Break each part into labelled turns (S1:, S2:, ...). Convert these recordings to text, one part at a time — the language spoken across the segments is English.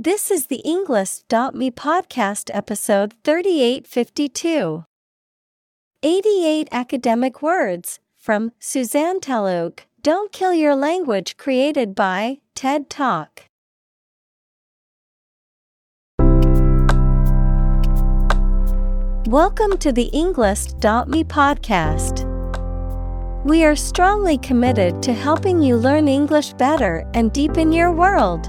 S1: This is the Englist.me podcast episode 3852. 88 academic words from Suzanne Talhouk. Don't kill your language created by TED Talk. Welcome to the Englist.me podcast. We are strongly committed to helping you learn English better and deepen your world.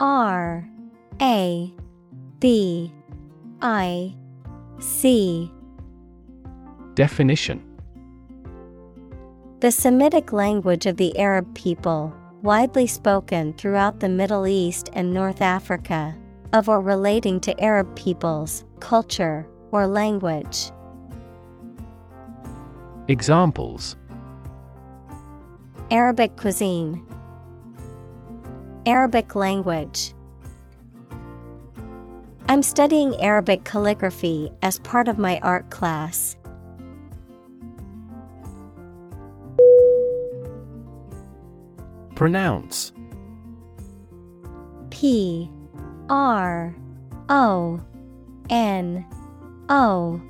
S1: R A B I C.
S2: Definition.
S1: The Semitic language of the Arab people, widely spoken throughout the Middle East and North Africa, of or relating to Arab peoples, culture, or language.
S2: Examples.
S1: Arabic cuisine, Arabic language. I'm studying Arabic calligraphy as part of my art class.
S2: Pronounce
S1: P R O N O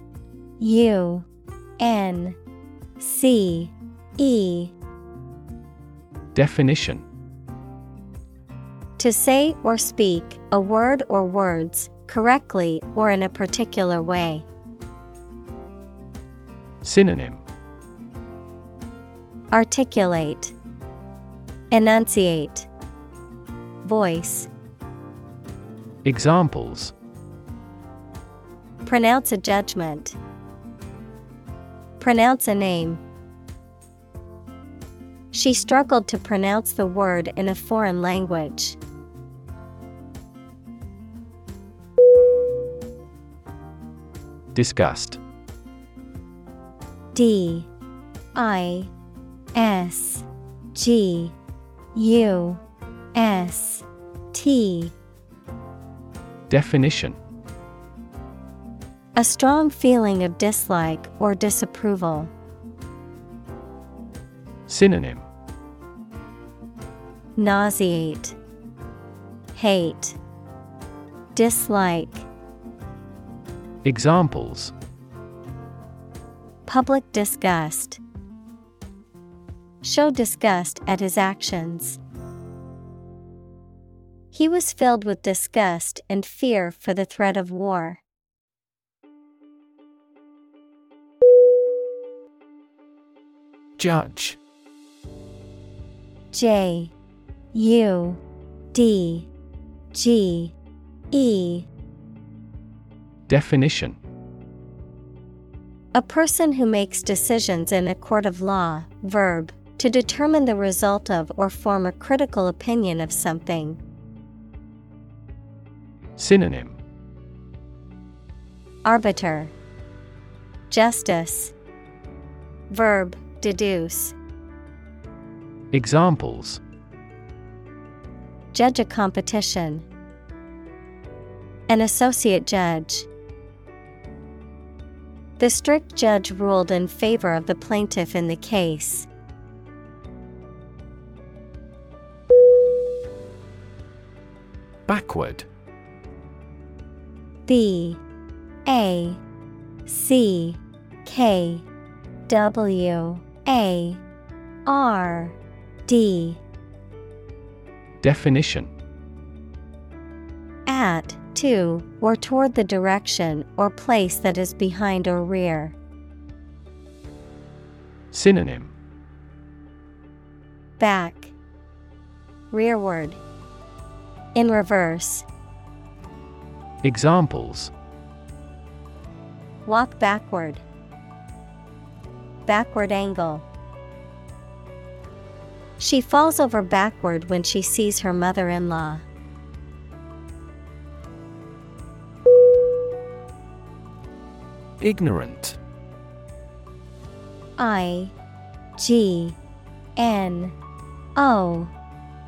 S1: U N C E
S2: Definition
S1: To say or speak a word or words correctly or in a particular way.
S2: Synonym
S1: Articulate, Enunciate, Voice.
S2: Examples
S1: Pronounce a judgment. Pronounce a name. She struggled to pronounce the word in a foreign language.
S2: Disgust
S1: D I S G U S T.
S2: Definition.
S1: A strong feeling of dislike or disapproval.
S2: Synonym.
S1: Nauseate, Hate, Dislike.
S2: Examples
S1: Public disgust. Show disgust at his actions. He was filled with disgust and fear for the threat of war.
S2: Judge
S1: J U D G E
S2: Definition.
S1: A person who makes decisions in a court of law, verb, to determine the result of or form a critical opinion of something.
S2: Synonym.
S1: Arbiter, Justice, Verb, deduce,
S2: Examples.
S1: Judge a competition, An associate judge. The strict judge ruled in favor of the plaintiff in the case.
S2: Backward.
S1: B. A. C. K. W. A. R. D.
S2: Definition
S1: to or toward the direction or place that is behind or rear.
S2: Synonym
S1: Back, Rearward, In reverse.
S2: Examples
S1: Walk backward, Backward angle. She falls over backward when she sees her mother in law.
S2: Ignorant.
S1: I G N O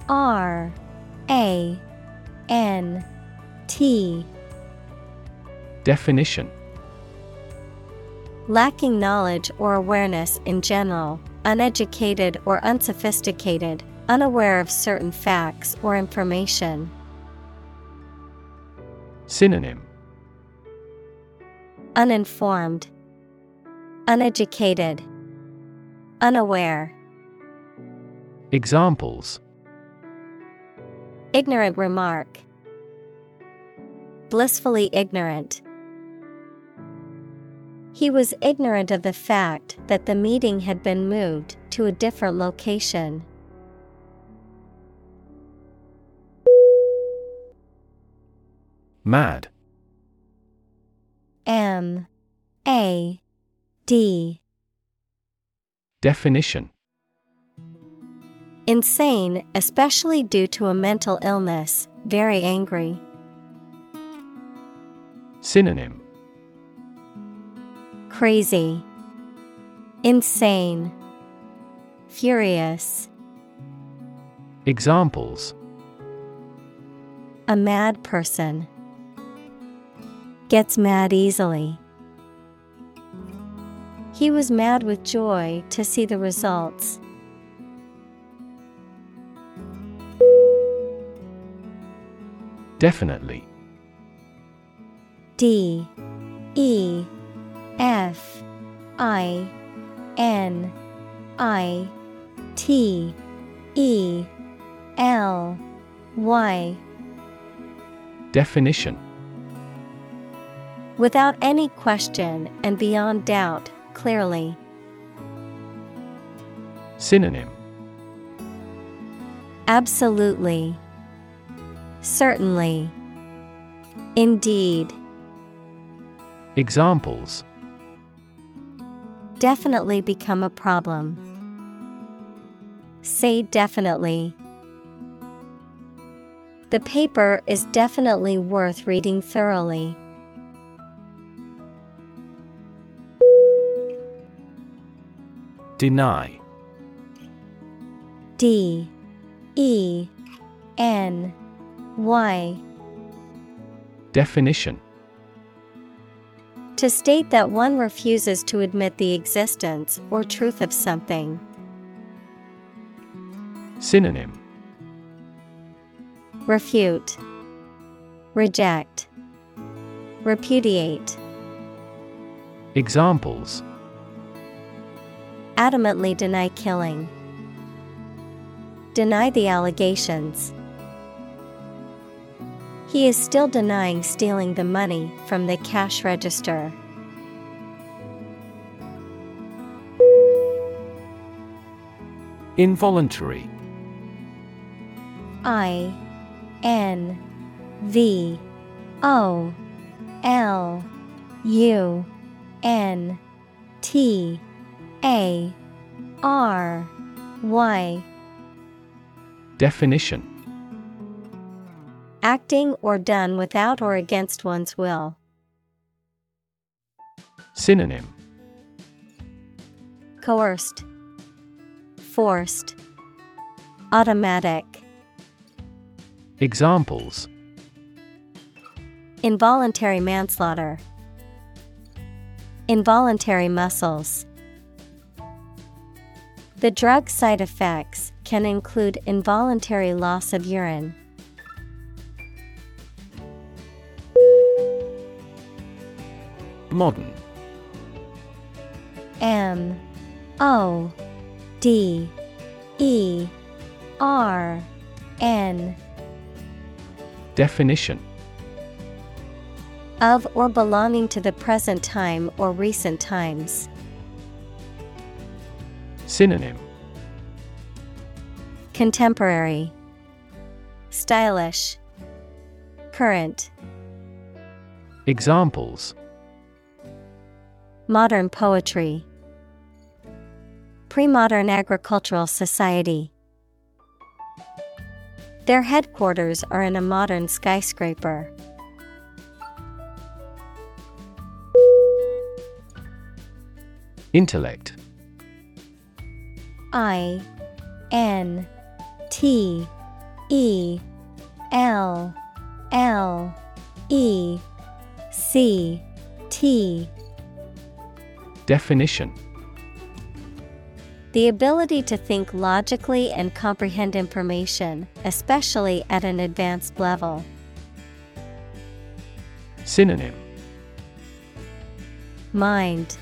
S1: R A N T.
S2: Definition.
S1: Lacking knowledge or awareness in general, uneducated or unsophisticated, unaware of certain facts or information.
S2: Synonym
S1: Uninformed, Uneducated, Unaware.
S2: Examples
S1: Ignorant remark. Blissfully ignorant. He was ignorant of the fact that the meeting had been moved to a different location.
S2: Mad
S1: M A D.
S2: Definition.
S1: Insane, especially due to a mental illness, very angry.
S2: Synonym.
S1: Crazy, Insane, Furious.
S2: Examples.
S1: A mad person gets mad easily. He was mad with joy to see the results.
S2: Definitely
S1: D E F I N I T E L Y
S2: Definition
S1: Without any question and beyond doubt, clearly.
S2: Synonym
S1: Absolutely. Certainly. Indeed.
S2: Examples
S1: Definitely become a problem. Say definitely. The paper is definitely worth reading thoroughly.
S2: Deny.
S1: D. E. N. Y.
S2: Definition.
S1: To state that one refuses to admit the existence or truth of something.
S2: Synonym.
S1: Refute, Reject, Repudiate.
S2: Examples
S1: Adamantly deny killing. Deny the allegations. He is still denying stealing the money from the cash register.
S2: Involuntary
S1: I N V O L U N T A R Y
S2: Definition
S1: Acting or done without or against one's will.
S2: Synonym
S1: Coerced, Forced, Automatic.
S2: Examples
S1: Involuntary manslaughter. Involuntary muscles. The drug side effects can include involuntary loss of urine.
S2: Modern
S1: M O D E R N
S2: Definition
S1: Of or belonging to the present time or recent times.
S2: Synonym
S1: Contemporary, Stylish, Current.
S2: Examples
S1: Modern poetry, Pre modern agricultural society. Their headquarters are in a modern skyscraper.
S2: Intellect
S1: I N T E L L E C T.
S2: Definition.
S1: The ability to think logically and comprehend information, especially at an advanced level.
S2: Synonym.
S1: Mind,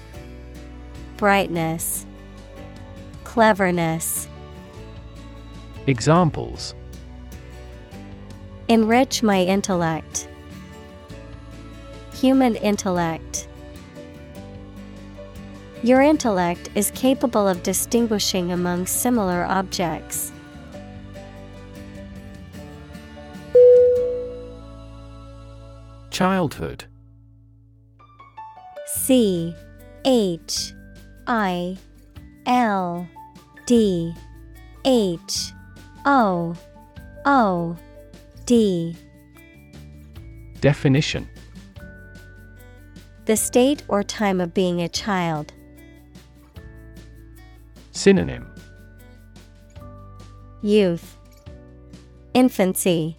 S1: Brightness, Cleverness.
S2: Examples
S1: Enrich my intellect. Human intellect. Your intellect is capable of distinguishing among similar objects.
S2: Childhood
S1: C H I L D H O O D.
S2: Definition.
S1: The state or time of being a child.
S2: Synonym.
S1: Youth, Infancy,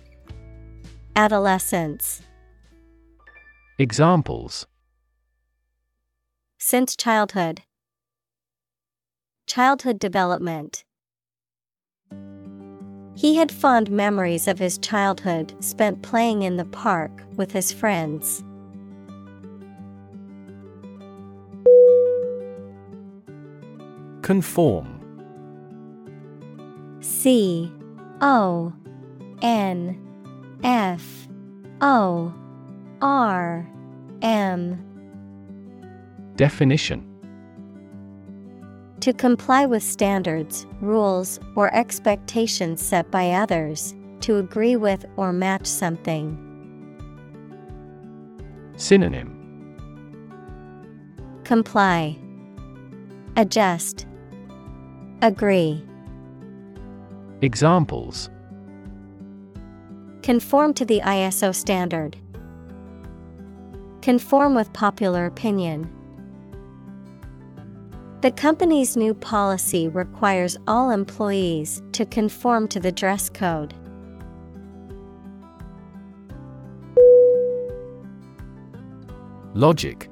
S1: Adolescence.
S2: Examples.
S1: Since childhood, Childhood development. He had fond memories of his childhood spent playing in the park with his friends.
S2: Conform
S1: C O N F O R M
S2: Definition
S1: To comply with standards, rules, or expectations set by others, to agree with or match something.
S2: Synonym
S1: Comply, Adjust, Agree.
S2: Examples
S1: Conform to the ISO standard. Conform with popular opinion. The company's new policy requires all employees to conform to the dress code.
S2: Logic.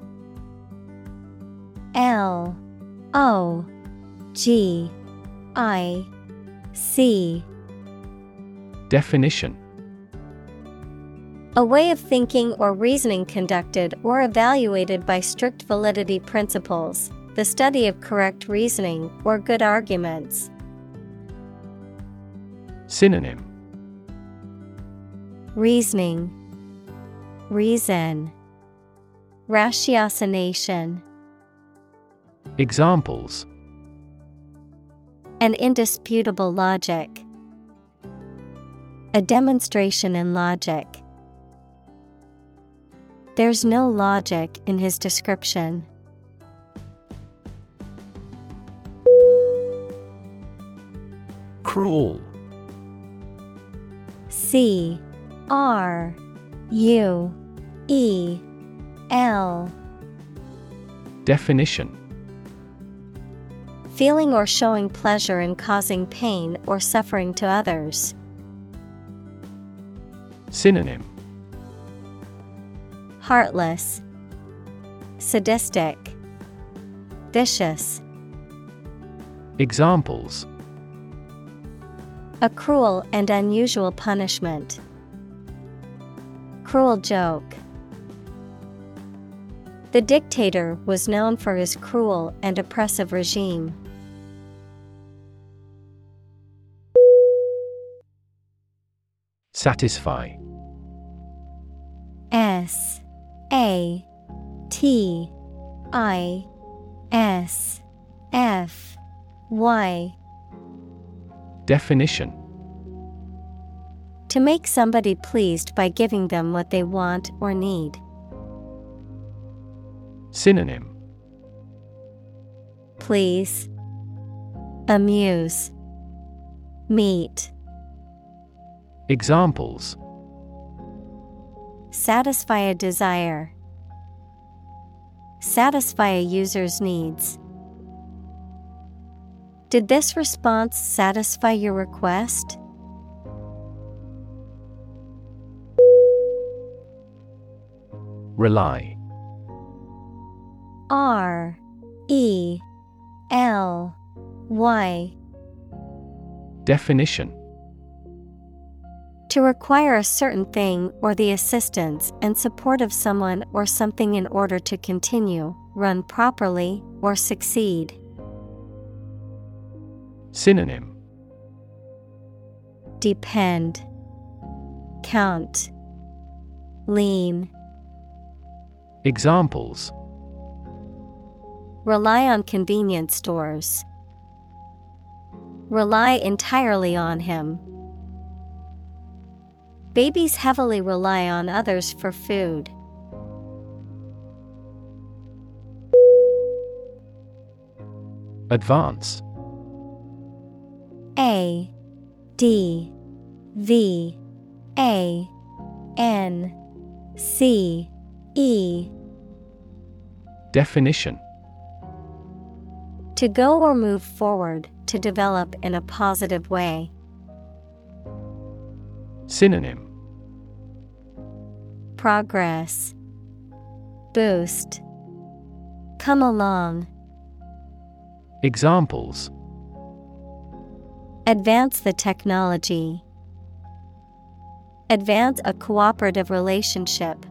S1: L O G I C.
S2: Definition.
S1: A way of thinking or reasoning conducted or evaluated by strict validity principles, the study of correct reasoning or good arguments.
S2: Synonym
S1: Reasoning, Reason, Ratiocination.
S2: Examples
S1: An indisputable logic. A demonstration in logic. There's no logic in his description.
S2: Cruel
S1: C R U E L.
S2: Definition
S1: Feeling or showing pleasure in causing pain or suffering to others.
S2: Synonym
S1: Heartless, Sadistic, Vicious.
S2: Examples
S1: A cruel and unusual punishment. Cruel joke. The dictator was known for his cruel and oppressive regime.
S2: Satisfy.
S1: S. A. T. I. S. F. Y
S2: Definition
S1: To make somebody pleased by giving them what they want or need.
S2: Synonym
S1: Please. Amuse. Meet.
S2: Examples
S1: Satisfy a desire. Satisfy a user's needs. Did this response satisfy your request?
S2: Rely
S1: R E L Y
S2: Definition
S1: To require a certain thing or the assistance and support of someone or something in order to continue, run properly, or succeed.
S2: Synonym
S1: Depend. Count. Lean.
S2: Examples
S1: Rely on convenience stores. Rely entirely on him. Babies heavily rely on others for food.
S2: Advance
S1: A D V A N C E.
S2: Definition.
S1: To go or move forward, to develop in a positive way.
S2: Synonym.
S1: Progress. Boost. Come along.
S2: Examples
S1: Advance the technology. Advance a cooperative relationship.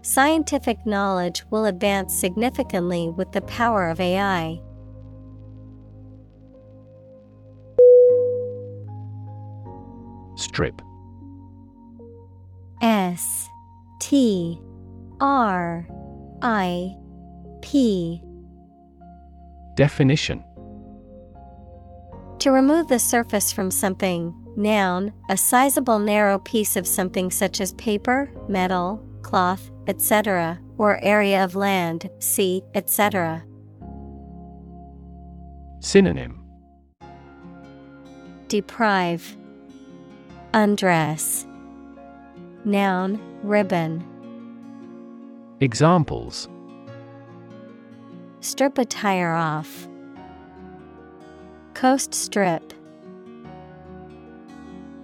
S1: Scientific knowledge will advance significantly with the power of AI.
S2: Strip
S1: S T R I P
S2: Definition
S1: To remove the surface from something, noun, a sizable narrow piece of something such as paper, metal, cloth, etc., or area of land, sea, etc.
S2: Synonym
S1: Deprive, Undress. Noun, ribbon.
S2: Examples
S1: Strip a tire off. Coast strip.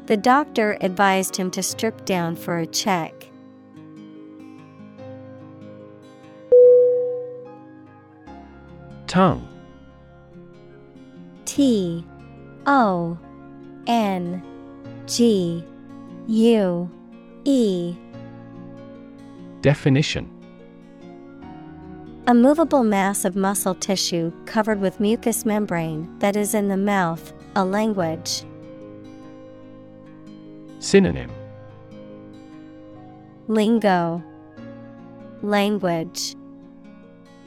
S1: The doctor advised him to strip down for a check.
S2: Tongue
S1: T O N G U E
S2: Definition
S1: A movable mass of muscle tissue covered with mucous membrane that is in the mouth, a language.
S2: Synonym.
S1: Lingo. Language.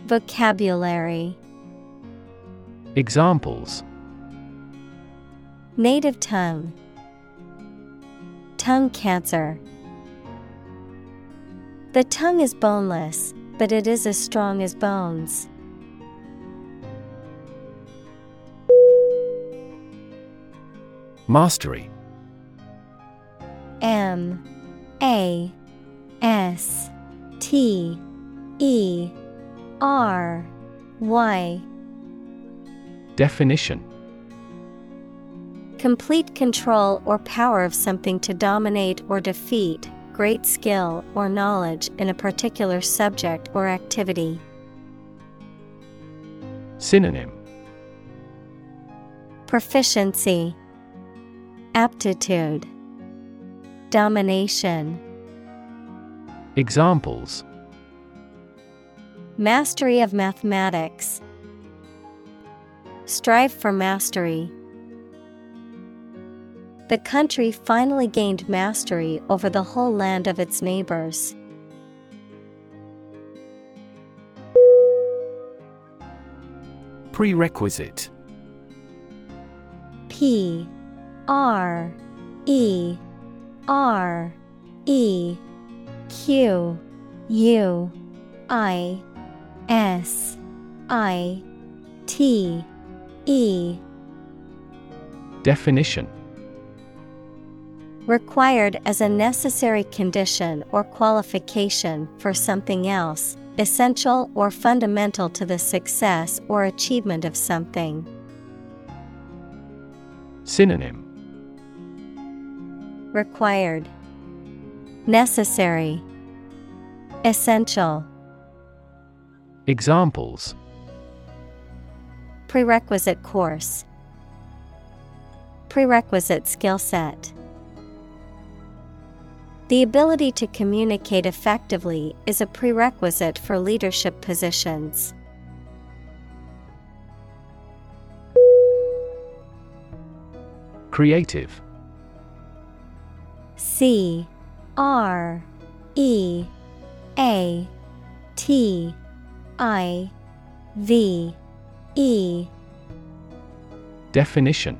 S1: Vocabulary.
S2: Examples.
S1: Native tongue. Tongue cancer. The tongue is boneless, but it is as strong as bones.
S2: Mastery.
S1: M A S T E R Y.
S2: Definition.
S1: Complete control or power of something to dominate or defeat, great skill or knowledge in a particular subject or activity.
S2: Synonym
S1: Proficiency, Aptitude, Domination.
S2: Examples
S1: Mastery of mathematics. Strive for mastery the country finally gained mastery over the whole land of its neighbors.
S3: Prerequisite.
S1: P R E R E Q U I S I T E.
S2: Definition.
S1: Required as a necessary condition or qualification for something else, essential or fundamental to the success or achievement of something.
S2: Synonym.
S1: Required. Necessary. Essential.
S2: Examples.
S1: Prerequisite course. Prerequisite skill set The ability to communicate effectively is a prerequisite for leadership positions.
S2: Creative.
S1: C R E A T I V E.
S2: Definition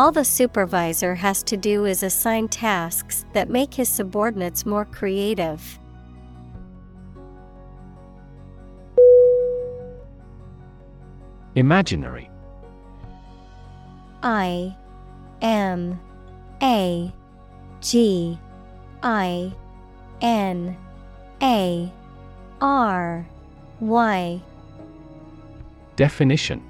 S1: All the supervisor has to do is assign tasks that make his subordinates more creative.
S2: Imaginary.
S1: I M A G I N A R Y.
S2: Definition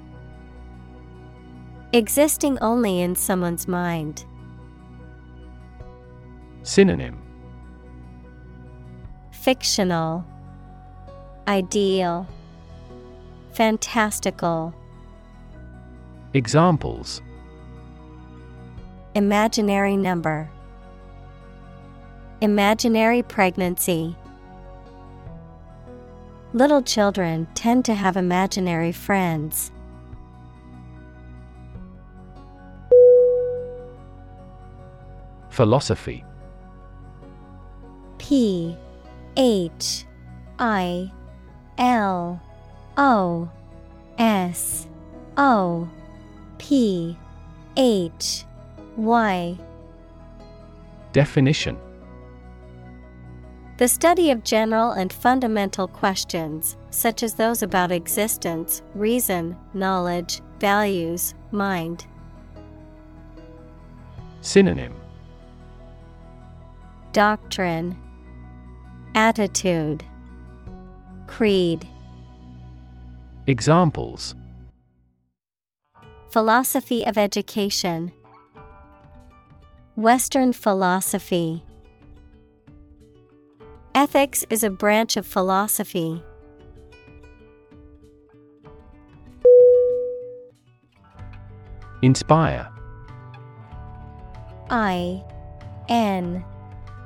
S1: Existing only in someone's mind.
S2: Synonym
S1: Fictional, Ideal, Fantastical.
S2: Examples
S1: Imaginary number. Imaginary pregnancy. Little children tend to have imaginary friends.
S2: Philosophy.
S1: P H I L O S O P H Y.
S2: Definition.
S1: The study of general and fundamental questions, such as those about existence, reason, knowledge, values, mind.
S2: Synonym
S1: Doctrine, Attitude, Creed.
S2: Examples
S1: Philosophy of education, Western philosophy. Ethics is a branch of philosophy.
S2: Inspire
S1: I N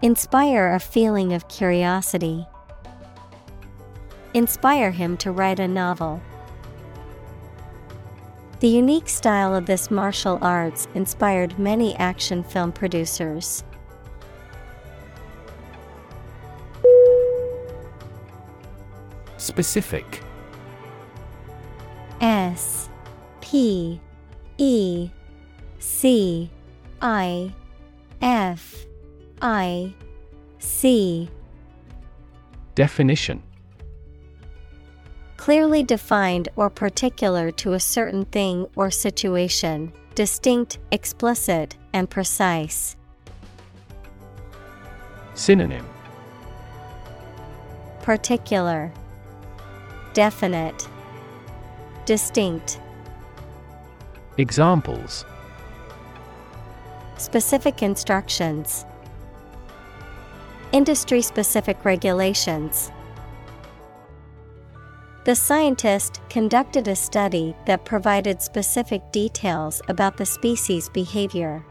S1: Inspire a feeling of curiosity. Inspire him to write a novel. The unique style of this martial arts inspired many action film producers.
S3: Specific
S1: S P E C I F I C
S2: Definition.
S1: Clearly defined or particular to a certain thing or situation, distinct, explicit, and precise.
S2: Synonym.
S1: Particular, Definite, Distinct.
S2: Examples.
S1: Specific instructions, Industry specific regulations. The scientist conducted a study that provided specific details about the species' behavior.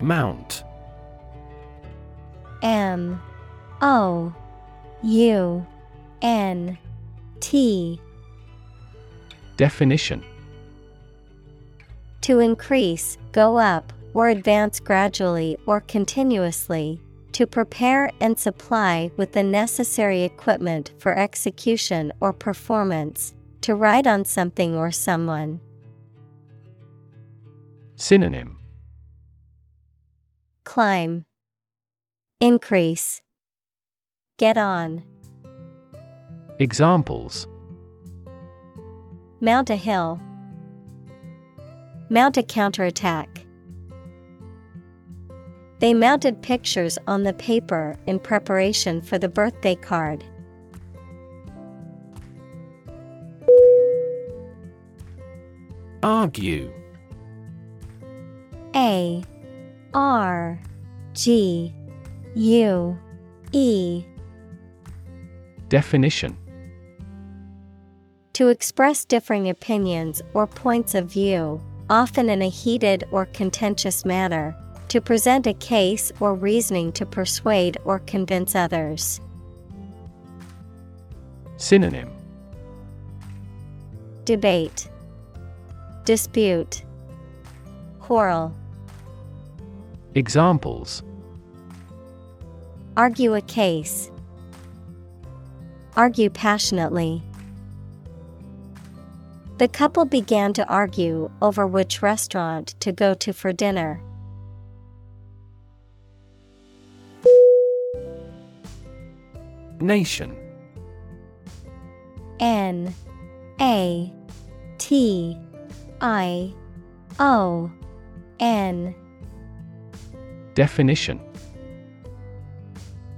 S2: Mount.
S1: M. O. U. N. T.
S2: Definition
S1: To increase, go up, or advance gradually or continuously, to prepare and supply with the necessary equipment for execution or performance, to ride on something or someone.
S2: Synonym.
S1: Climb, Increase, Get on.
S2: Examples.
S1: Mount a hill, Mount a counterattack. They mounted pictures on the paper in preparation for the birthday card.
S2: Argue
S1: A R G U E
S2: Definition
S1: To express differing opinions or points of view, often in a heated or contentious manner, to present a case or reasoning to persuade or convince others.
S2: Synonym
S1: Debate, Dispute, Quarrel.
S2: Examples
S1: Argue a case. Argue passionately. The couple began to argue over which restaurant to go to for dinner.
S2: Nation.
S1: N A T I O N.
S2: Definition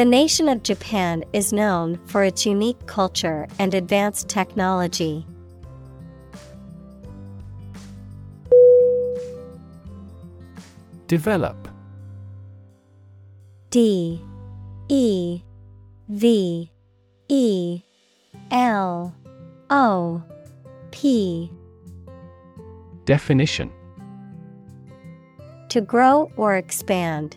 S1: The nation of Japan is known for its unique culture and advanced technology.
S2: Develop.
S1: D. E. V. E. L. O. P.
S2: Definition.
S1: To grow or expand,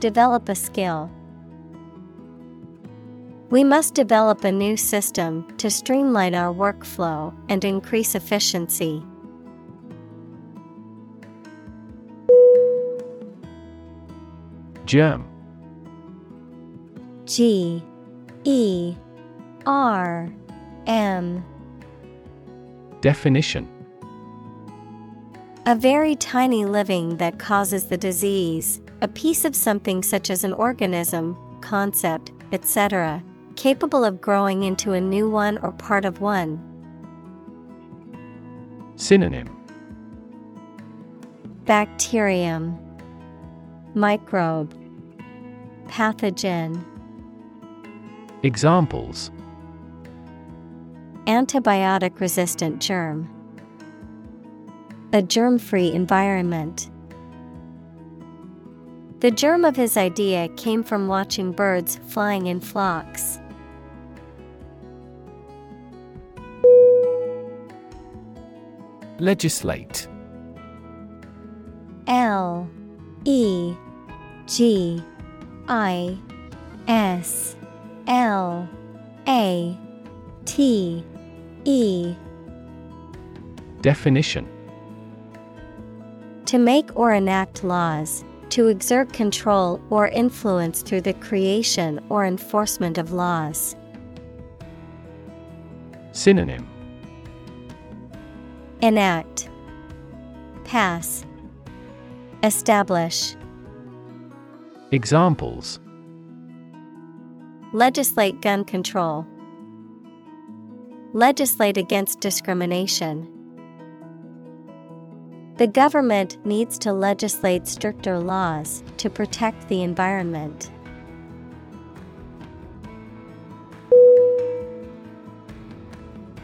S1: Develop a skill. We must develop a new system to streamline our workflow and increase efficiency.
S2: Germ
S1: G. E. R. M.
S2: Definition.
S1: A very tiny living that causes the disease, a piece of something such as an organism, concept, etc., capable of growing into a new one or part of one.
S2: Synonym
S1: Bacterium, Microbe, Pathogen.
S2: Examples
S1: Antibiotic resistant germ. A germ free environment. The germ of his idea came from watching birds flying in flocks.
S2: Legislate.
S1: L E G I S L A T E.
S2: Definition.
S1: To make or enact laws, to exert control or influence through the creation or enforcement of laws.
S2: Synonym
S1: Enact Pass Establish
S2: Examples
S1: Legislate gun control. Legislate against discrimination. The government needs to legislate stricter laws to protect the environment.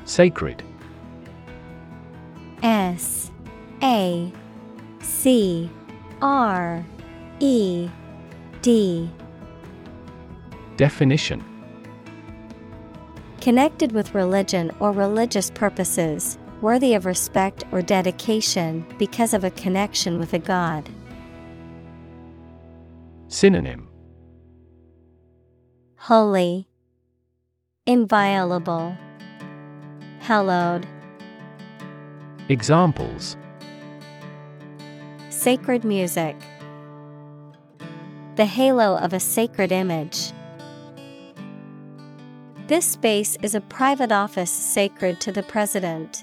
S2: Sacred.
S1: S A C R E D.
S2: Definition.
S1: Connected with religion or religious purposes, worthy of respect or dedication because of a connection with a god.
S2: Synonym
S1: Holy, Inviolable, Hallowed,
S2: Examples
S1: Sacred music, The halo of a sacred image. This space is a private office sacred to the President.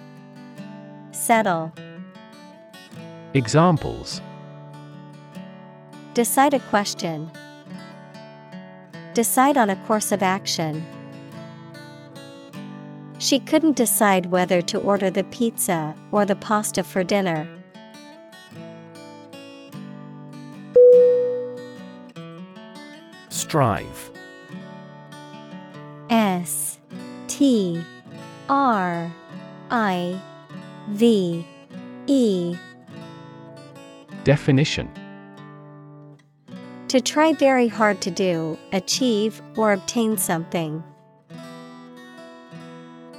S1: Settle.
S2: Examples
S1: Decide a question. Decide on a course of action. She couldn't decide whether to order the pizza or the pasta for dinner.
S2: Strive
S1: S T R I V E
S2: Definition
S1: To try very hard to do, achieve, or obtain something.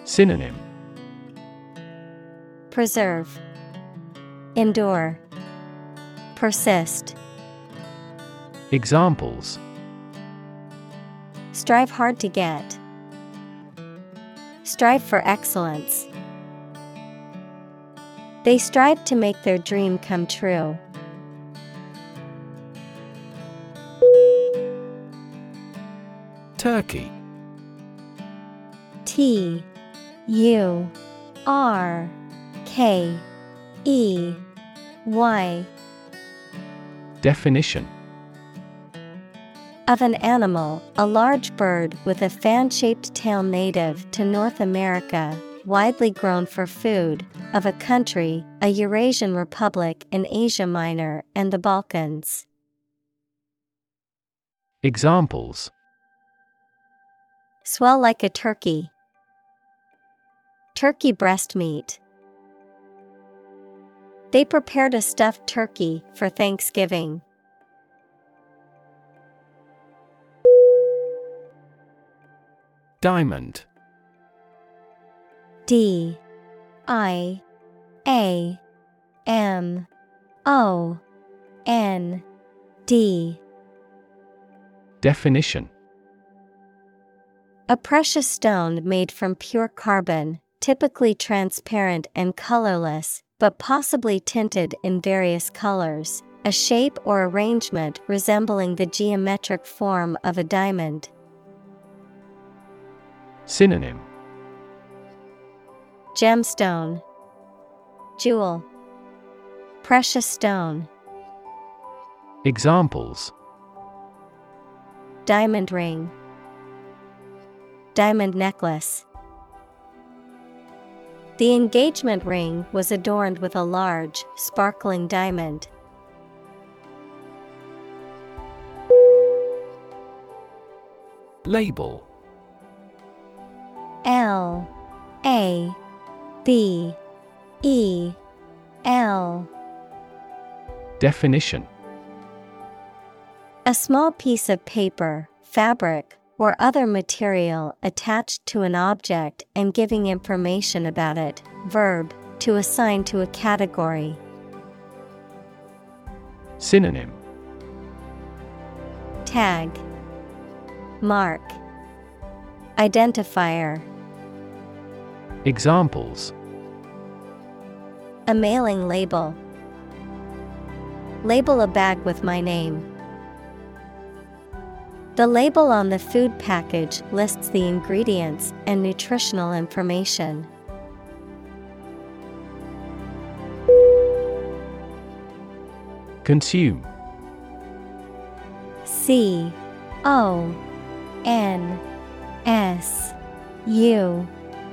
S2: Synonym
S1: Preserve, Endure, Persist.
S2: Examples
S1: Strive hard to get. Strive for excellence. They strive to make their dream come true.
S2: Turkey.
S1: T U R K E Y.
S2: Definition.
S1: Of an animal, a large bird with a fan shaped tail native to North America, widely grown for food, of a country, a Eurasian republic in Asia Minor and the Balkans.
S2: Examples
S1: Swell like a turkey. Turkey breast meat. They prepared a stuffed turkey for Thanksgiving.
S2: Diamond
S1: D I A M O N D.
S2: Definition.
S1: A precious stone made from pure carbon, typically transparent and colorless, but possibly tinted in various colors, a shape or arrangement resembling the geometric form of a diamond.
S2: Synonym
S1: Gemstone, Jewel, Precious stone.
S2: Examples
S1: Diamond ring, Diamond necklace. The engagement ring was adorned with a large, sparkling diamond.
S2: Label
S1: L A B E L
S2: Definition
S1: A small piece of paper, fabric, or other material attached to an object and giving information about it. Verb, to assign to a category.
S2: Synonym
S1: Tag, Mark, Identifier.
S2: Examples
S1: A mailing label. Label a bag with my name. The label on the food package lists the ingredients and nutritional information.
S2: Consume
S1: C O N S U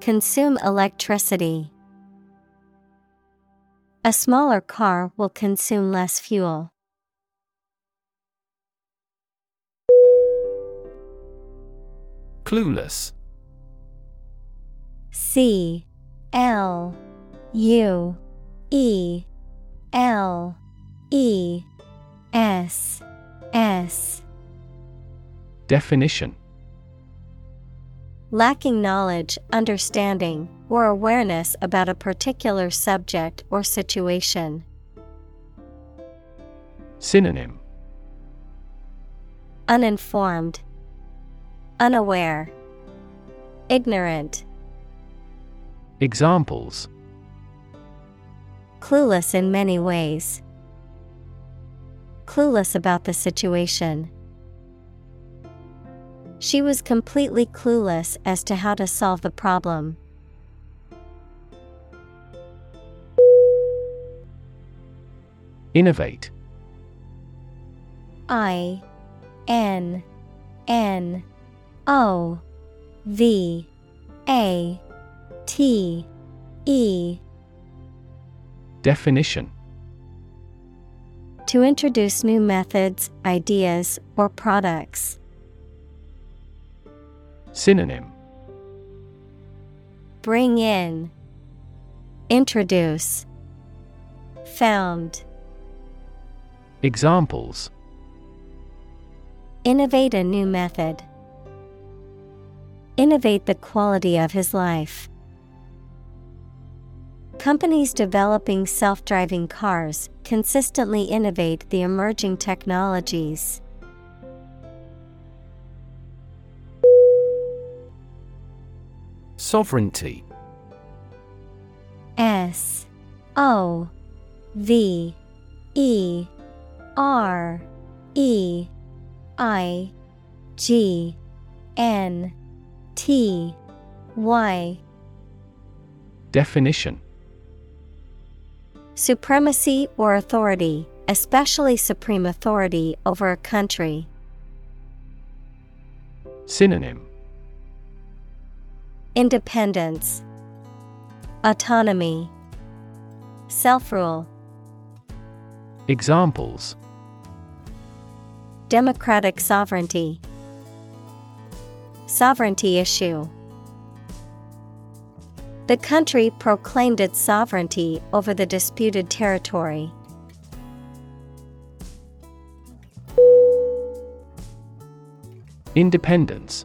S1: Consume electricity. A smaller car will consume less fuel.
S2: Clueless
S1: C L U E L E S S
S2: Definition
S1: Lacking knowledge, understanding, or awareness about a particular subject or situation.
S2: Synonym
S1: Uninformed, Unaware, Ignorant,
S2: Examples
S1: Clueless in many ways. Clueless about the situation. She was completely clueless as to how to solve the problem.
S2: Innovate
S1: I N N O V A T E
S2: Definition
S1: To introduce new methods, ideas, or products.
S2: Synonym
S1: Bring in, Introduce, Found.
S2: Examples
S1: Innovate a new method. Innovate the quality of his life. Companies developing self driving cars consistently innovate the emerging technologies.
S2: Sovereignty.
S1: S O V E R E I G N T Y.
S2: Definition.
S1: Supremacy or authority, especially supreme authority over a country.
S2: Synonym
S1: Independence, Autonomy, Self rule.
S2: Examples
S1: Democratic sovereignty, Sovereignty issue. The country proclaimed its sovereignty over the disputed territory.
S2: Independence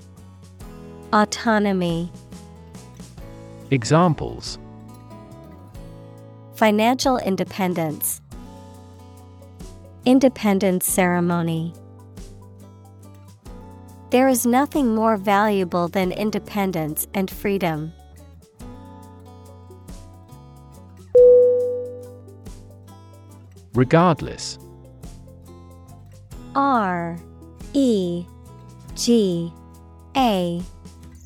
S1: Autonomy.
S2: Examples
S1: Financial independence, Independence ceremony. There is nothing more valuable than independence and freedom.
S2: Regardless.
S1: R E G A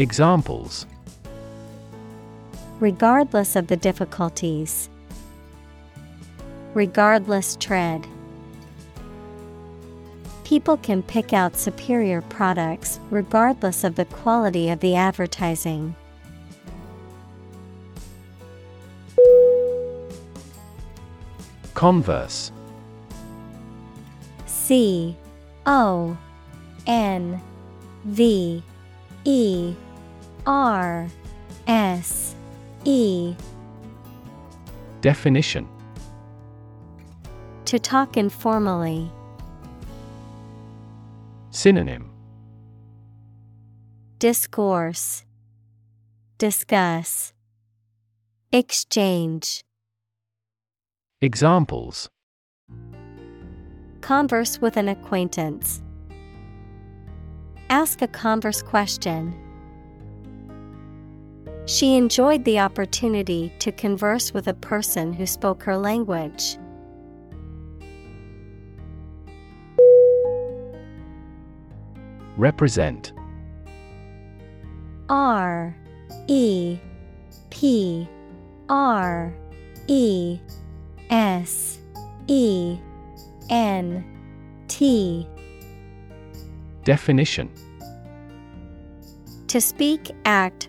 S2: Examples
S1: Regardless of the difficulties. Regardless tread. People can pick out superior products regardless of the quality of the advertising.
S2: Converse
S1: C O N V E R S E.
S2: Definition.
S1: To talk informally.
S2: Synonym.
S1: Discourse. Discuss. Exchange.
S2: Examples.
S1: Converse with an acquaintance. Ask a converse question. She enjoyed the opportunity to converse with a person who spoke her language.
S2: Represent.
S1: R E P R E S E N T.
S2: Definition.
S1: To speak, act,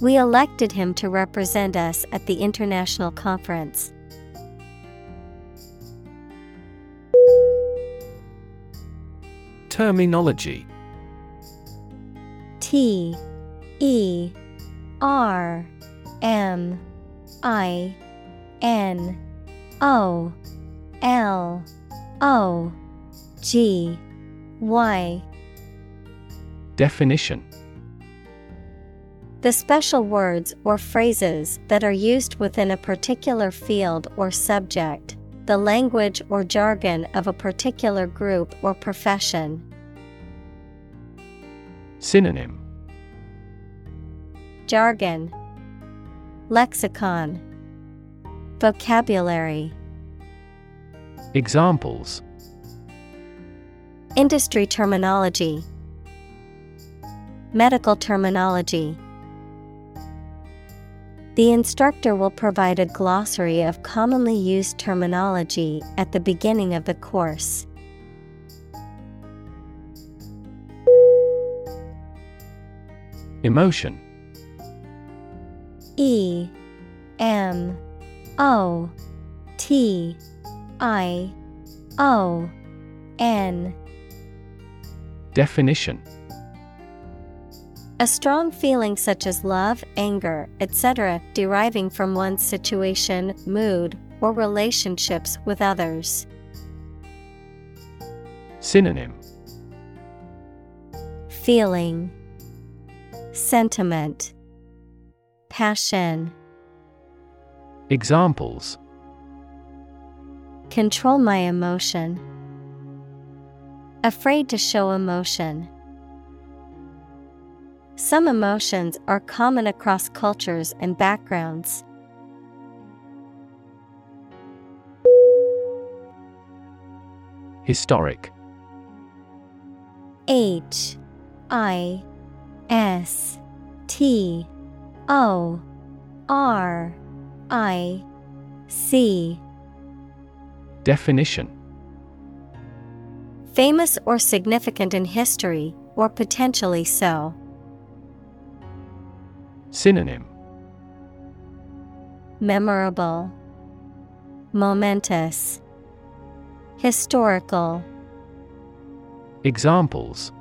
S1: We elected him to represent us at the international conference.
S2: Terminology.
S1: T E R M I N O L O G Y.
S2: Definition
S1: The special words or phrases that are used within a particular field or subject, the language or jargon of a particular group or profession.
S2: Synonym.
S1: Jargon. Lexicon. Vocabulary.
S2: Examples.
S1: Industry terminology. Medical terminology The instructor will provide a glossary of commonly used terminology at the beginning of the course.
S2: Emotion.
S1: E M O T I O N.
S2: Definition
S1: A strong feeling such as love, anger, etc., deriving from one's situation, mood, or relationships with others.
S2: Synonym
S1: Feeling, Sentiment, Passion.
S2: Examples
S1: Control my emotion. Afraid to show emotion. Some emotions are common across cultures and backgrounds.
S2: Historic
S1: H I S T O R I C
S2: Definition
S1: Famous or significant in history, or potentially so.
S2: Synonym
S1: Memorable, Momentous, Historical.
S2: Examples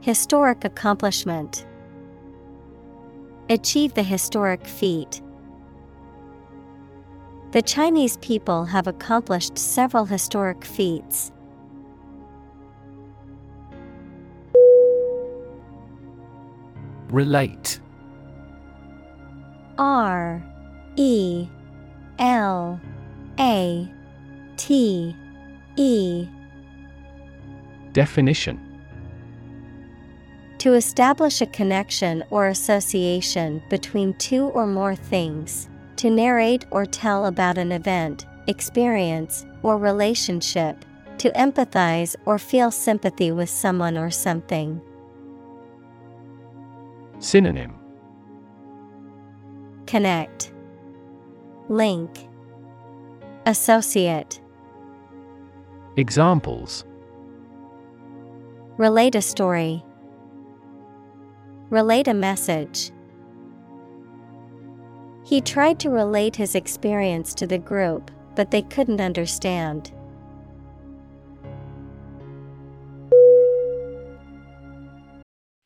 S1: Historic accomplishment. Achieve the historic feat. The Chinese people have accomplished several historic feats.
S2: Relate.
S1: R E L A T E.
S2: Definition.
S1: To establish a connection or association between two or more things, to narrate or tell about an event, experience, or relationship, to empathize or feel sympathy with someone or something.
S2: Synonym
S1: Connect, Link, Associate.
S2: Examples
S1: Relate a story. Relate a message. He tried to relate his experience to the group, but they couldn't understand.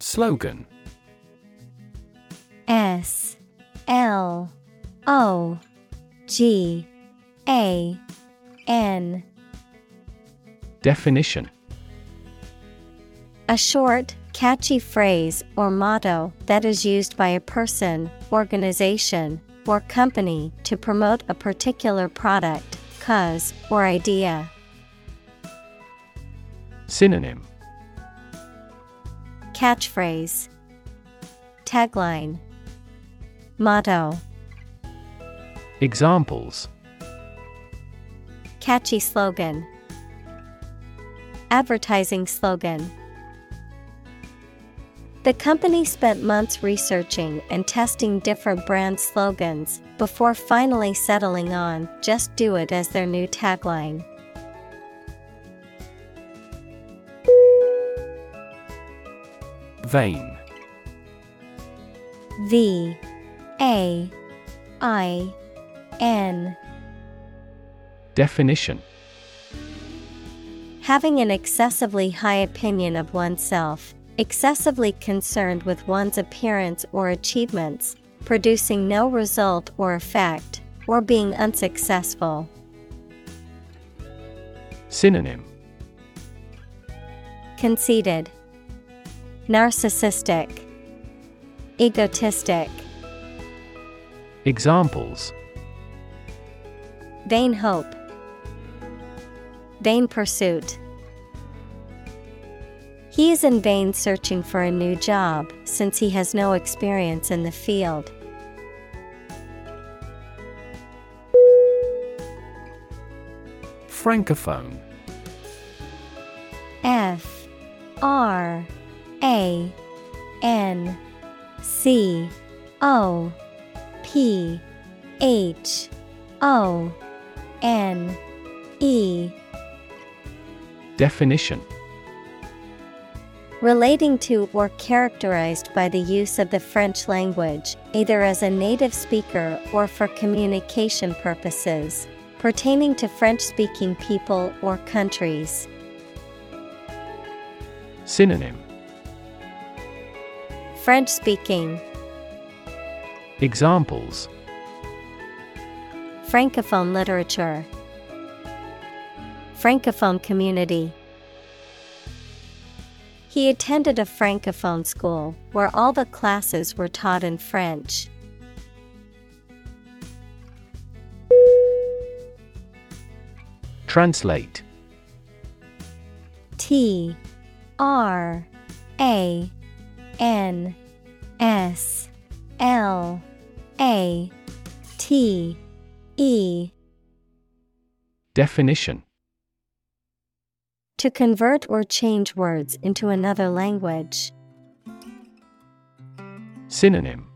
S2: Slogan
S1: S L O G A N.
S2: Definition.
S1: A short, catchy phrase or motto that is used by a person, organization, or company to promote a particular product, cause, or idea.
S2: Synonym.
S1: Catchphrase. Tagline Motto.
S2: Examples.
S1: Catchy slogan. Advertising slogan. The company spent months researching and testing different brand slogans before finally settling on Just Do It as their new tagline.
S2: Vain.
S1: V A I N.
S2: Definition.
S1: Having an excessively high opinion of oneself, excessively concerned with one's appearance or achievements, producing no result or effect, or being unsuccessful.
S2: Synonym.
S1: Conceited, Narcissistic, Egotistic,
S2: Examples
S1: Vain hope, Vain pursuit. He is in vain searching for a new job since he has no experience in the field.
S2: Francophone
S1: F R A N C O P H O N E
S2: Definition
S1: Relating to or characterized by the use of the French language, either as a native speaker or for communication purposes, pertaining to French speaking people or countries.
S2: Synonym
S1: French speaking.
S2: Examples
S1: Francophone literature. Francophone community. He attended a Francophone school where all the classes were taught in French.
S2: Translate
S1: T R A N S L A T E.
S2: Definition.
S1: To convert or change words into another language.
S2: Synonym.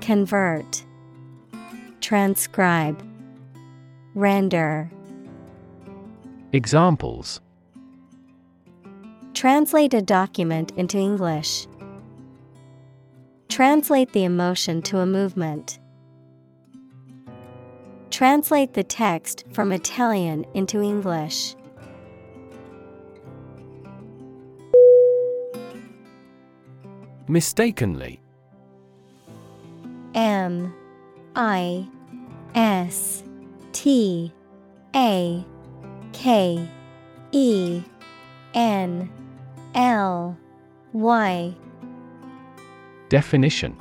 S1: Convert. Transcribe. Render.
S2: Examples.
S1: Translate a document into English. Translate the emotion to a movement. Translate the text from Italian into English.
S2: Mistakenly
S1: M I S T A K E N L Y
S2: Definition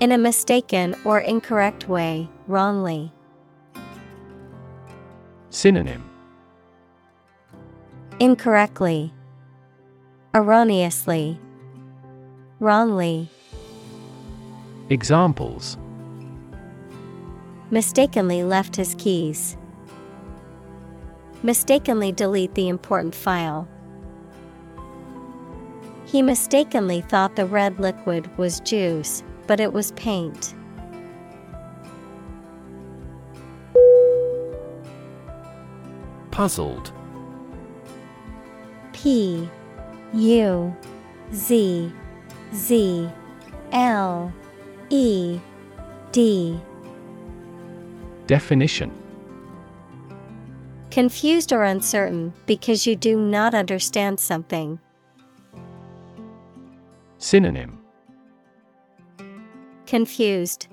S1: In a mistaken or incorrect way, wrongly.
S2: Synonym
S1: Incorrectly. Erroneously. Wrongly.
S2: Examples
S1: Mistakenly left his keys. Mistakenly delete the important file. He mistakenly thought the red liquid was juice, but it was paint.
S2: Puzzled
S1: P U Z Z L E D
S2: Definition
S1: Confused or uncertain because you do not understand something.
S2: Synonym
S1: Confused,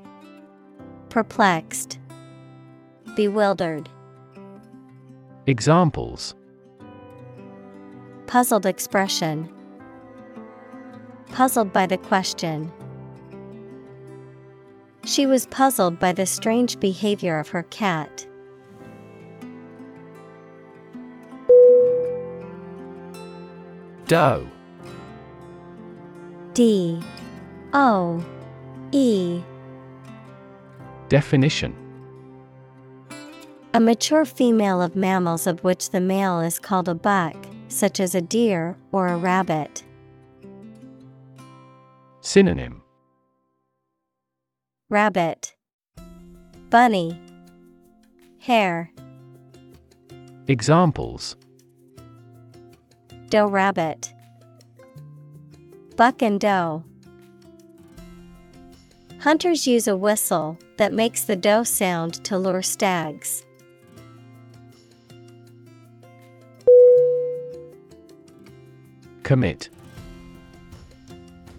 S1: Perplexed, Bewildered.
S2: Examples
S1: Puzzled expression. Puzzled by the question. She was puzzled by the strange behavior of her cat.
S2: Doe
S1: D O E.
S2: Definition.
S1: A mature female of mammals of which the male is called a buck, such as a deer or a rabbit.
S2: Synonym.
S1: Rabbit, Bunny, Hare,
S2: Examples.
S1: Doe rabbit, Buck and doe. Hunters use a whistle that makes the doe sound to lure stags.
S2: Commit.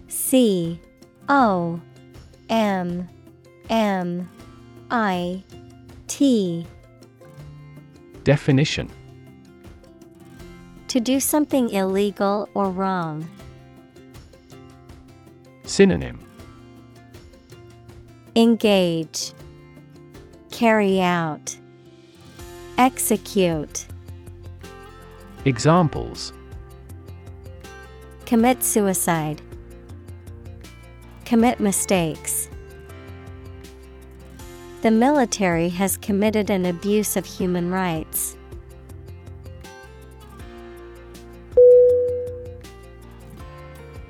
S1: C. O. M. M. I. T.
S2: Definition.
S1: To do something illegal or wrong.
S2: Synonym.
S1: Engage, Carry out, Execute,
S2: Examples.
S1: Commit suicide, Commit mistakes. The military has committed an abuse of human rights.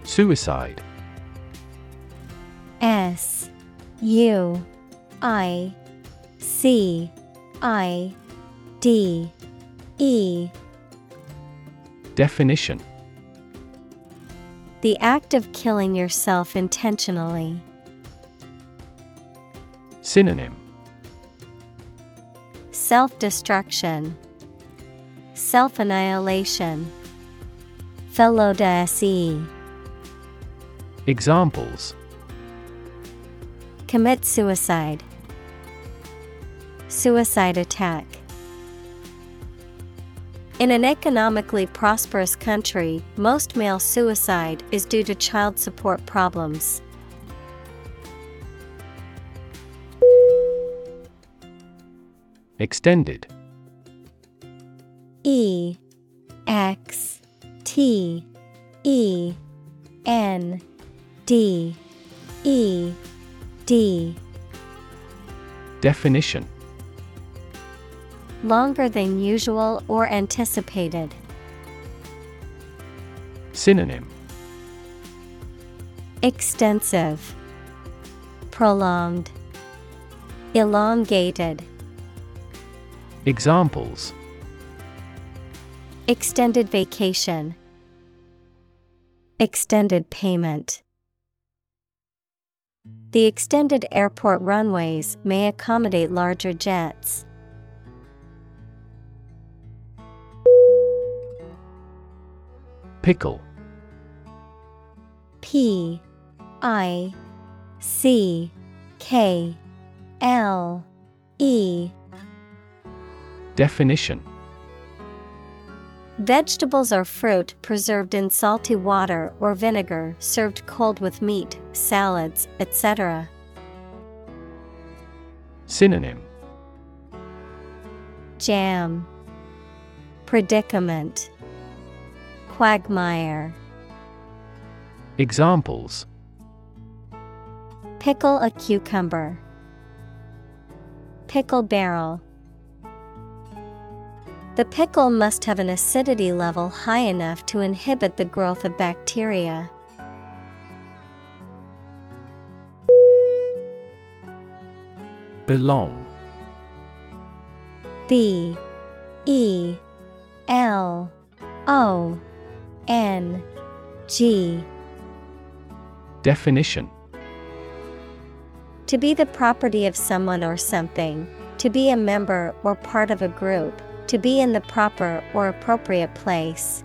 S2: Suicide
S1: U I C I D E.
S2: Definition.
S1: The act of killing yourself intentionally.
S2: Synonym.
S1: Self destruction, Self annihilation, Felo-de-se.
S2: Examples
S1: Commit suicide. Suicide attack. In an economically prosperous country, most male suicide is due to child support problems.
S2: Extended
S1: E X T E N D E D.
S2: Definition.
S1: Longer than usual or anticipated.
S2: Synonym.
S1: Extensive, Prolonged, Elongated.
S2: Examples.
S1: Extended vacation, Extended payment. The extended airport runways may accommodate larger jets.
S2: Pickle.
S1: P I C K L E.
S2: Definition
S1: Vegetables or fruit preserved in salty water or vinegar served cold with meat, salads, etc.
S2: Synonym
S1: Jam Predicament Quagmire
S2: Examples
S1: Pickle a cucumber. Pickle barrel. The pickle must have an acidity level high enough to inhibit the growth of bacteria.
S2: Belong.
S1: B. E. L. O. N. G.
S2: Definition.
S1: To be the property of someone or something, to be a member or part of a group, to be in the proper or appropriate place.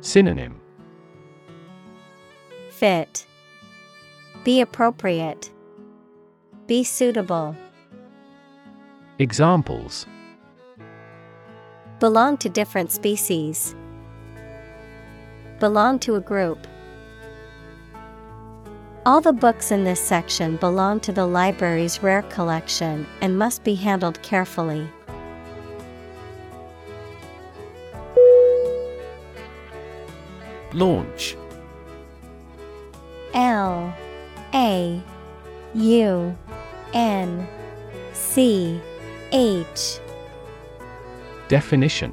S2: Synonym
S1: Fit. Be appropriate. Be suitable.
S2: Examples
S1: Belong to different species. Belong to a group. All the books in this section belong to the library's rare collection and must be handled carefully.
S2: Launch.
S1: L. A. U. N. C. H.
S2: Definition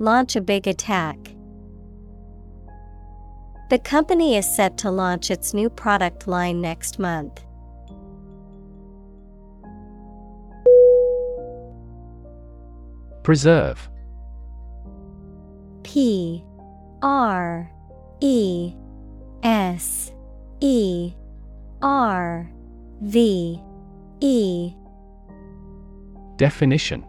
S1: Launch a big attack. The company is set to launch its new product line next month.
S2: Preserve
S1: P R E S E R V E
S2: Definition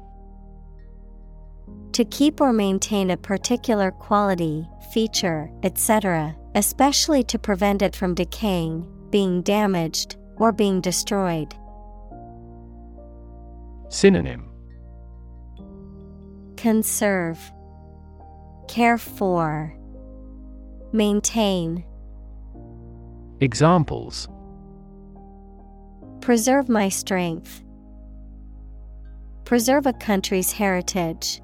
S1: To keep or maintain a particular quality, feature, etc., especially to prevent it from decaying, being damaged, or being destroyed.
S2: Synonym
S1: Conserve, Care for, Maintain.
S2: Examples
S1: Preserve my strength. Preserve a country's heritage.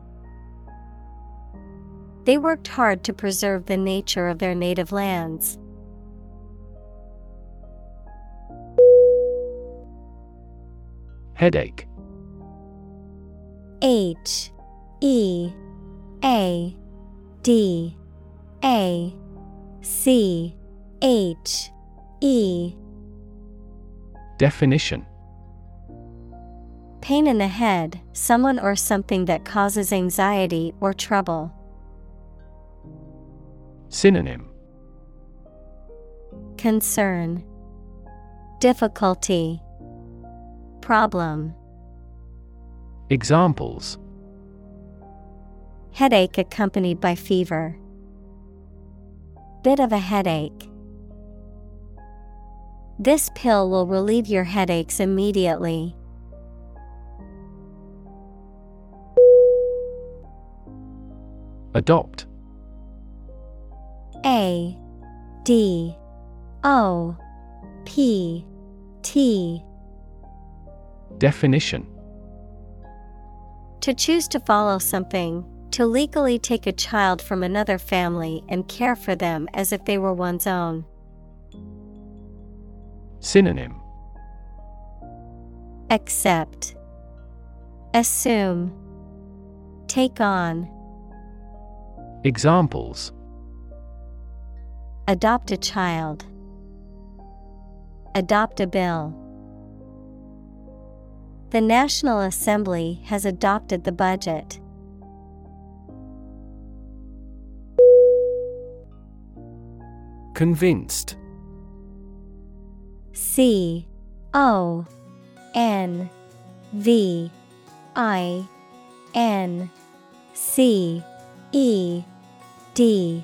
S1: They worked hard to preserve the nature of their native lands.
S2: Headache
S1: H E A D A C H E
S2: Definition
S1: Pain in the head, someone or something that causes anxiety or trouble.
S2: Synonym
S1: Concern Difficulty Problem
S2: Examples
S1: Headache accompanied by fever. Bit of a headache. This pill will relieve your headaches immediately.
S2: Adopt
S1: A D O P T.
S2: Definition.
S1: To choose to follow something, to legally take a child from another family and care for them as if they were one's own.
S2: Synonym.
S1: Accept, Assume, Take on,
S2: Examples
S1: Adopt a child, Adopt a bill. The National Assembly has adopted the budget.
S2: Convinced
S1: C O N V I N C E D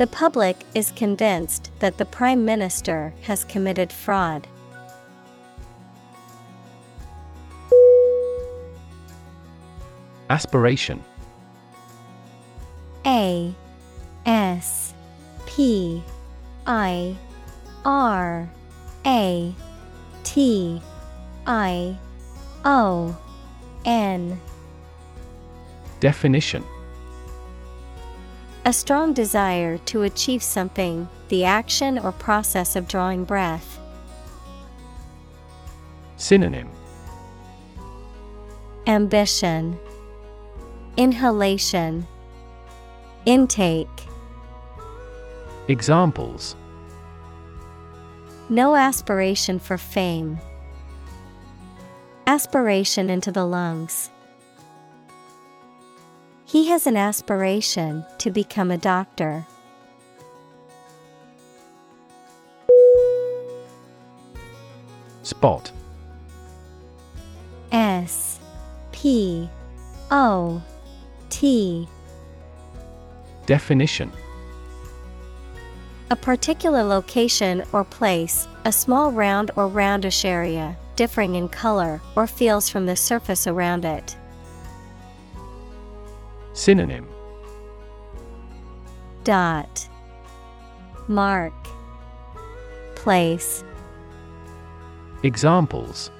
S1: The public is convinced that the Prime Minister has committed fraud.
S2: Aspiration.
S1: A S P I R A T I O N.
S2: Definition
S1: A strong desire to achieve something, the action or process of drawing breath.
S2: Synonym
S1: Ambition, Inhalation, Intake.
S2: Examples
S1: No aspiration for fame. Aspiration into the lungs. He has an aspiration to become a doctor.
S2: Spot
S1: S P O T
S2: Definition
S1: A particular location or place, a small round or roundish area, differing in color or feels from the surface around it.
S2: Synonym.
S1: Dot. Mark. Place.
S2: Examples.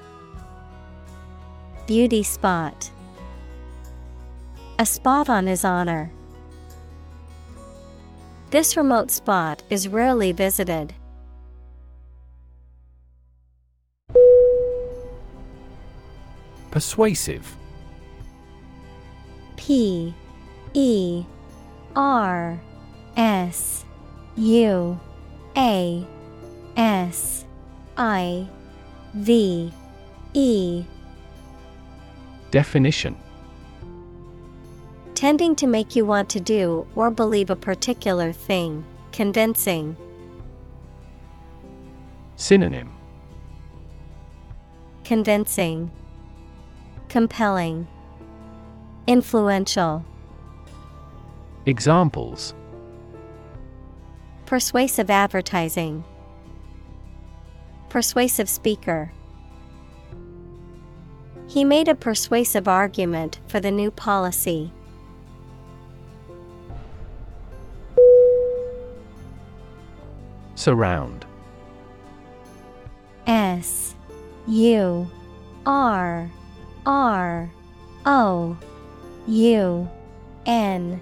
S1: Beauty spot. A spot on his honor. This remote spot is rarely visited.
S2: Persuasive.
S1: P E R S U A S I V E.
S2: Definition.
S1: Tending to make you want to do or believe a particular thing, convincing.
S2: Synonym.
S1: Convincing, Compelling, Influential,
S2: Examples
S1: Persuasive advertising, Persuasive speaker. He made a persuasive argument for the new policy.
S2: Surround.
S1: S U R R O U N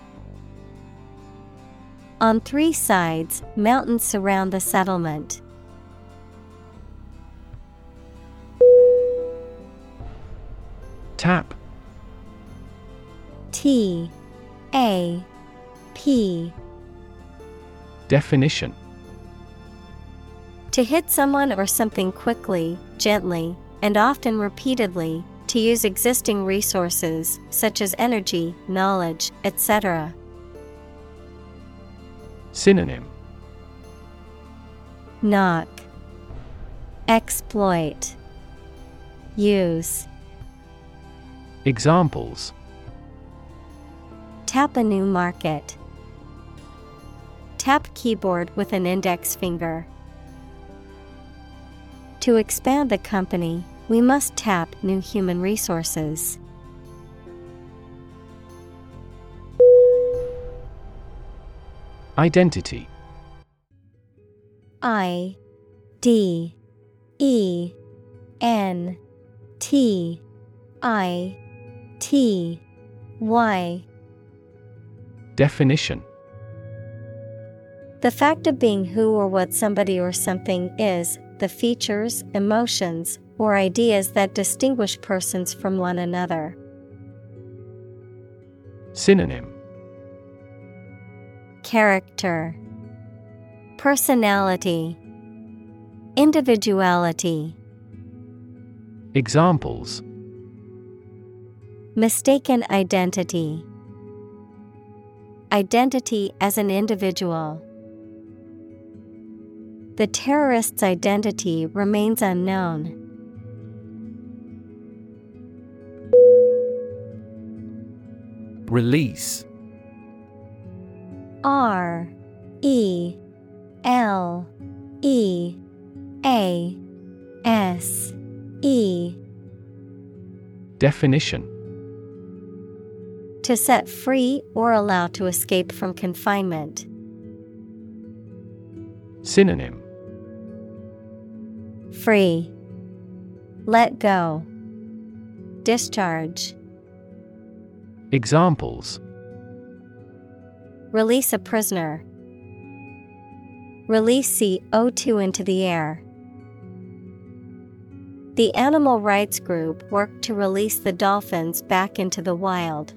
S1: On three sides, mountains surround the settlement.
S2: Tap.
S1: T. A. P.
S2: Definition.
S1: To hit someone or something quickly, gently, and often repeatedly, to use existing resources such as energy, knowledge, etc.
S2: Synonym
S1: Knock, Exploit, Use.
S2: Examples
S1: Tap a new market. Tap keyboard with an index finger. To expand the company, we must tap new human resources.
S2: Identity.
S1: I D E N T I T Y.
S2: Definition.
S1: The fact of being who or what somebody or something is, the features, emotions, or ideas that distinguish persons from one another.
S2: Synonym
S1: Character, Personality, Individuality.
S2: Examples
S1: Mistaken identity. Identity as an individual. The terrorist's identity remains unknown.
S2: Release
S1: R E L E A S E
S2: Definition
S1: To set free or allow to escape from confinement.
S2: Synonym
S1: Free. Let go. Discharge.
S2: Examples
S1: Release a prisoner. Release CO2 into the air. The animal rights group worked to release the dolphins back into the wild.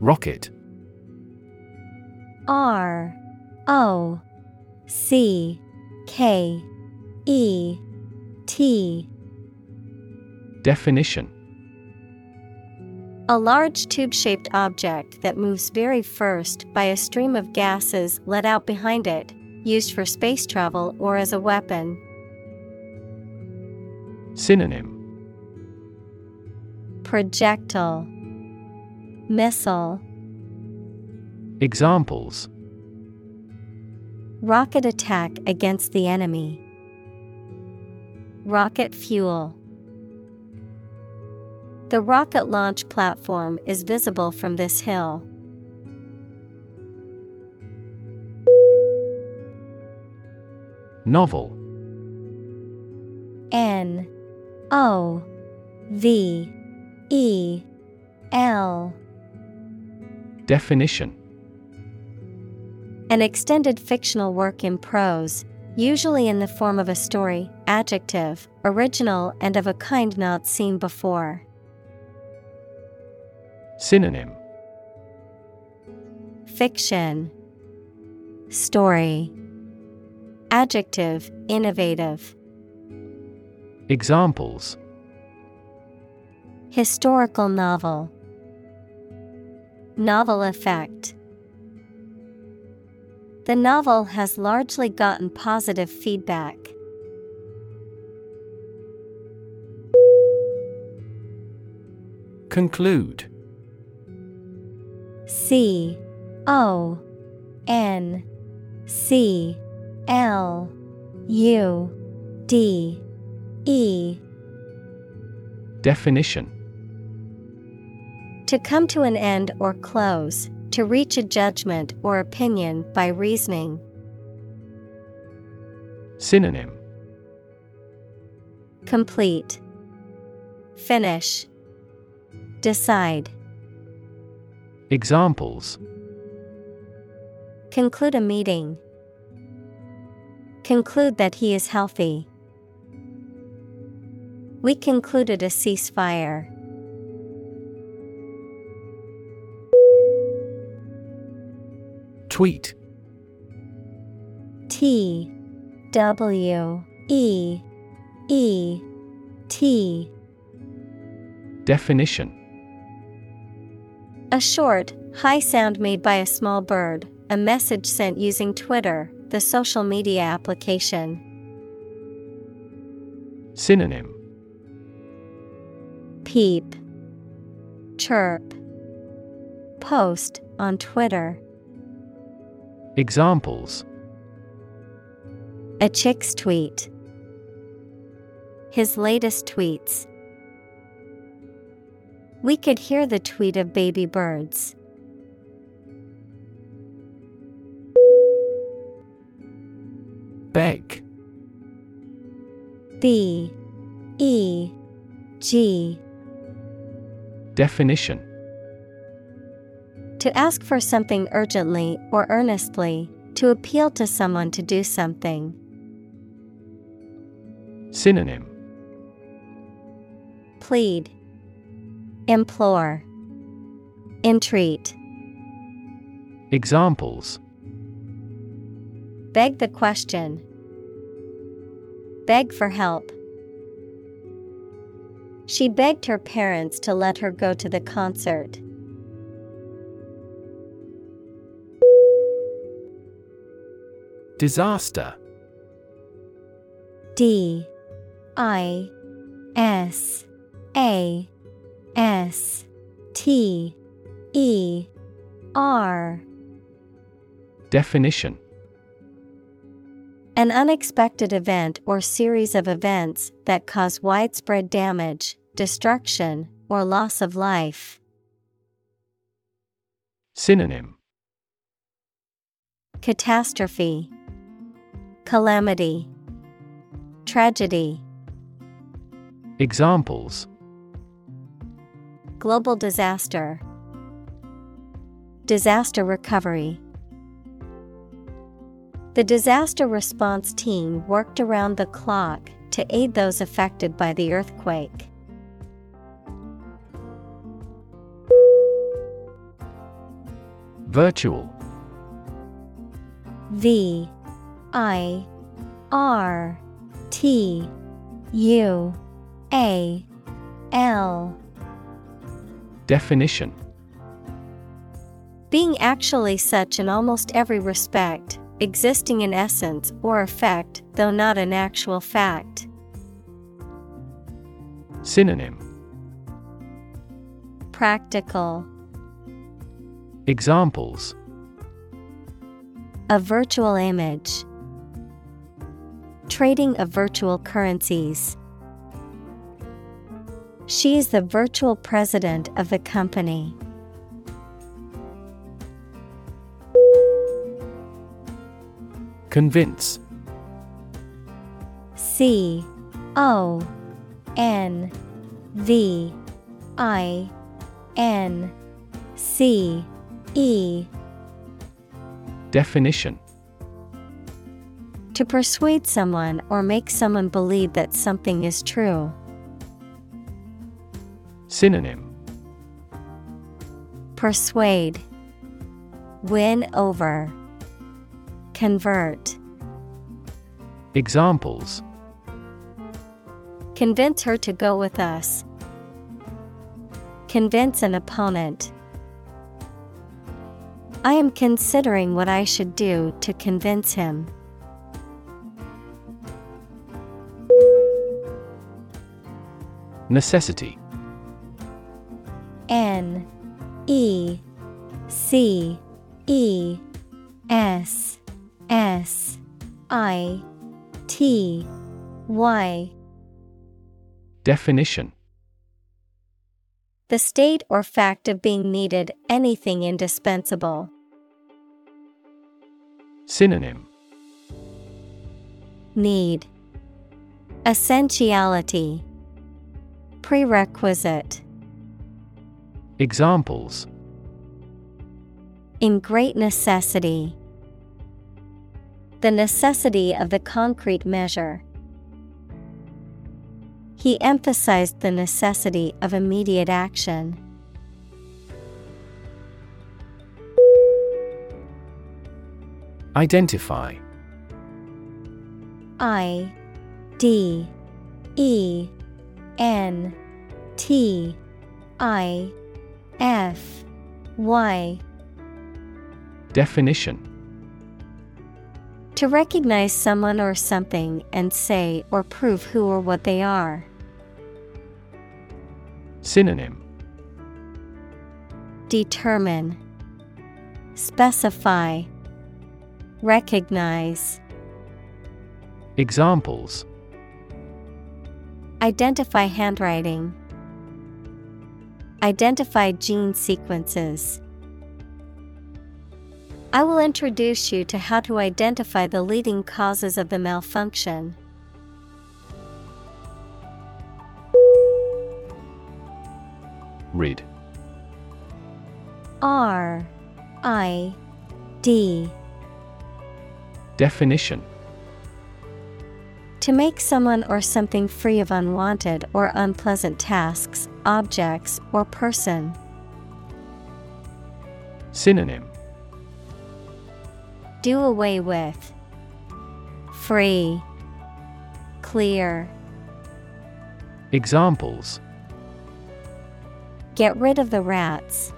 S2: Rocket
S1: R O C K E T
S2: Definition
S1: A large tube shaped object that moves very first by a stream of gases let out behind it, used for space travel or as a weapon.
S2: Synonym
S1: Projectile Missile
S2: Examples
S1: Rocket attack against the enemy. Rocket fuel. The rocket launch platform is visible from this hill.
S2: Novel
S1: N O V E L
S2: Definition
S1: An extended fictional work in prose, usually in the form of a story, adjective, original and of a kind not seen before.
S2: Synonym.
S1: Fiction. Story. Adjective Innovative.
S2: Examples.
S1: Historical novel, Novel effect. The novel has largely gotten positive feedback.
S2: Conclude
S1: C O N C L U D E.
S2: Definition.
S1: To come to an end or close, to reach a judgment or opinion by reasoning.
S2: Synonym.
S1: Complete, Finish, Decide.
S2: Examples
S1: Conclude a meeting. Conclude that he is healthy. We concluded a ceasefire.
S2: Tweet
S1: T W E E T
S2: Definition
S1: A short, high sound made by a small bird, a message sent using Twitter, the social media application.
S2: Synonym
S1: Peep, Chirp, Post on Twitter.
S2: Examples
S1: A chick's tweet. His latest tweets. We could hear the tweet of baby birds.
S2: Beg
S1: B E G.
S2: Definition.
S1: To ask for something urgently or earnestly, to appeal to someone to do something.
S2: Synonym.
S1: Plead, Implore, Entreat.
S2: Examples
S1: Beg the question. Beg for help. She begged her parents to let her go to the concert.
S2: Disaster
S1: D I S A S T E R.
S2: Definition.
S1: An unexpected event or series of events that cause widespread damage, destruction, or loss of life.
S2: Synonym.
S1: Catastrophe, Calamity, Tragedy,
S2: Examples
S1: Global disaster, Disaster recovery. The disaster response team worked around the clock to aid those affected by the earthquake.
S2: Virtual
S1: V I R T U A L
S2: Definition
S1: Being actually such in almost every respect, existing in essence or effect, though not an actual fact.
S2: Synonym
S1: Practical,
S2: Examples
S1: a virtual image. Trading of virtual currencies. She is the virtual president of the company.
S2: Convince
S1: C O N V I N C E
S2: Definition
S1: To persuade someone or make someone believe that something is true.
S2: Synonym
S1: Persuade, Win over, Convert.
S2: Examples
S1: Convince her to go with us. Convince an opponent. I am considering what I should do to convince him.
S2: Necessity
S1: N E C E S S I T Y.
S2: Definition.
S1: The state or fact of being needed, anything indispensable.
S2: Synonym.
S1: Need. Essentiality. Prerequisite
S2: Examples
S1: In great necessity. The necessity of the concrete measure. He emphasized the necessity of immediate action.
S2: Identify
S1: I D E N T I F. Y.
S2: Definition.
S1: To recognize someone or something and say or prove who or what they are.
S2: Synonym.
S1: Determine. Specify. Recognize.
S2: Examples.
S1: Identify handwriting. Identify gene sequences. I will introduce you to how to identify the leading causes of the malfunction.
S2: Read
S1: R I D
S2: Definition
S1: To make someone or something free of unwanted or unpleasant tasks, objects, or person.
S2: Synonym
S1: Do away with. Free. Clear.
S2: Examples
S1: Get rid of the rats.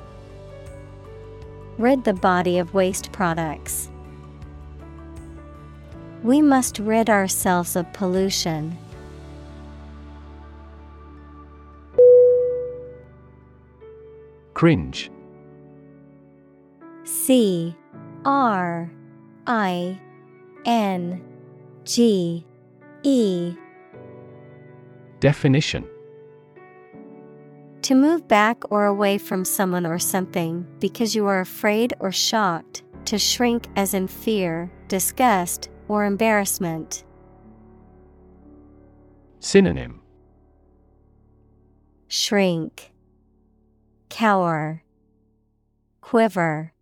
S1: Rid the body of waste products. We must rid ourselves of pollution.
S2: Cringe.
S1: C R I N G E.
S2: Definition.
S1: To move back or away from someone or something because you are afraid or shocked, to shrink as in fear, disgust, or embarrassment.
S2: Synonym
S1: Shrink, Cower, Quiver.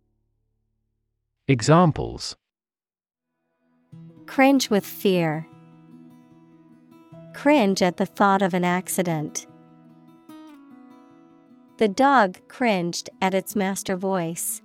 S2: Examples
S1: Cringe with fear. Cringe at the thought of an accident. The dog cringed at its master voice.